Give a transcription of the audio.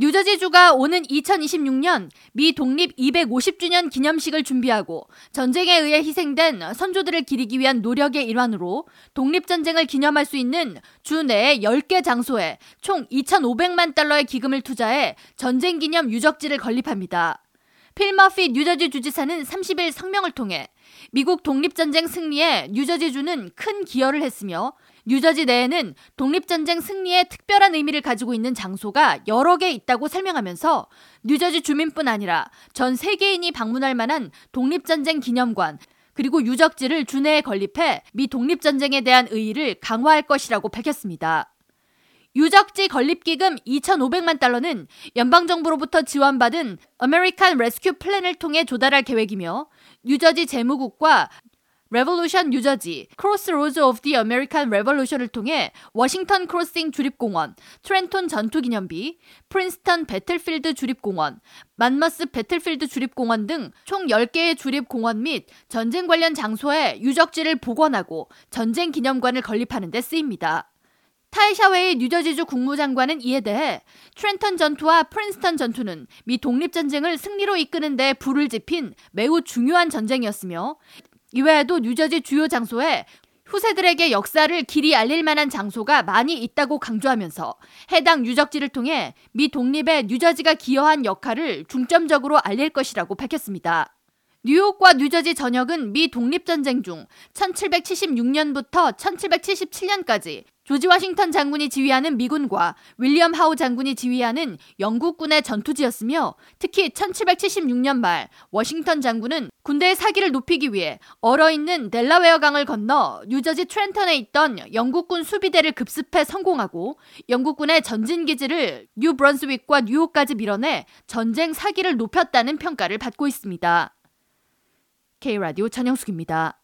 뉴저지주가 오는 2026년 미 독립 250주년 기념식을 준비하고 전쟁에 의해 희생된 선조들을 기리기 위한 노력의 일환으로 독립전쟁을 기념할 수 있는 주 내에 10개 장소에 총 2,500만 달러의 기금을 투자해 전쟁 기념 유적지를 건립합니다. 필머피 뉴저지 주지사는 30일 성명을 통해 미국 독립전쟁 승리에 뉴저지주는 큰 기여를 했으며 뉴저지 내에는 독립전쟁 승리에 특별한 의미를 가지고 있는 장소가 여러 개 있다고 설명하면서 뉴저지 주민뿐 아니라 전 세계인이 방문할 만한 독립전쟁 기념관 그리고 유적지를 주내에 건립해 미 독립전쟁에 대한 의의를 강화할 것이라고 밝혔습니다. 유적지 건립기금 2,500만 달러는 연방정부로부터 지원받은 American Rescue Plan을 통해 조달할 계획이며 뉴저지 재무국과 Revolution New Jersey, Crossroads of the American Revolution을 통해 워싱턴 크로싱 주립공원, 트렌톤 전투기념비, 프린스턴 Battlefield 주립공원, 몬머스 Battlefield 주립공원 등 총 10개의 주립공원 및 전쟁 관련 장소에 유적지를 복원하고 전쟁 기념관을 건립하는 데 쓰입니다. 타헤샤 웨이 뉴저지주 국무장관은 이에 대해 트렌턴 전투와 프린스턴 전투는 미 독립전쟁을 승리로 이끄는 데 불을 지핀 매우 중요한 전쟁이었으며 이외에도 뉴저지 주요 장소에 후세들에게 역사를 길이 알릴 만한 장소가 많이 있다고 강조하면서 해당 유적지를 통해 미 독립에 뉴저지가 기여한 역할을 중점적으로 알릴 것이라고 밝혔습니다. 뉴욕과 뉴저지 전역은 미 독립전쟁 중 1776년부터 1777년까지 조지 워싱턴 장군이 지휘하는 미군과 윌리엄 하우 장군이 지휘하는 영국군의 전투지였으며 특히 1776년 말 워싱턴 장군은 군대의 사기를 높이기 위해 얼어있는 델라웨어 강을 건너 뉴저지 트렌턴에 있던 영국군 수비대를 급습해 성공하고 영국군의 전진 기지를 뉴 브런스윅과 뉴욕까지 밀어내 전쟁 사기를 높였다는 평가를 받고 있습니다. K라디오 전영숙입니다.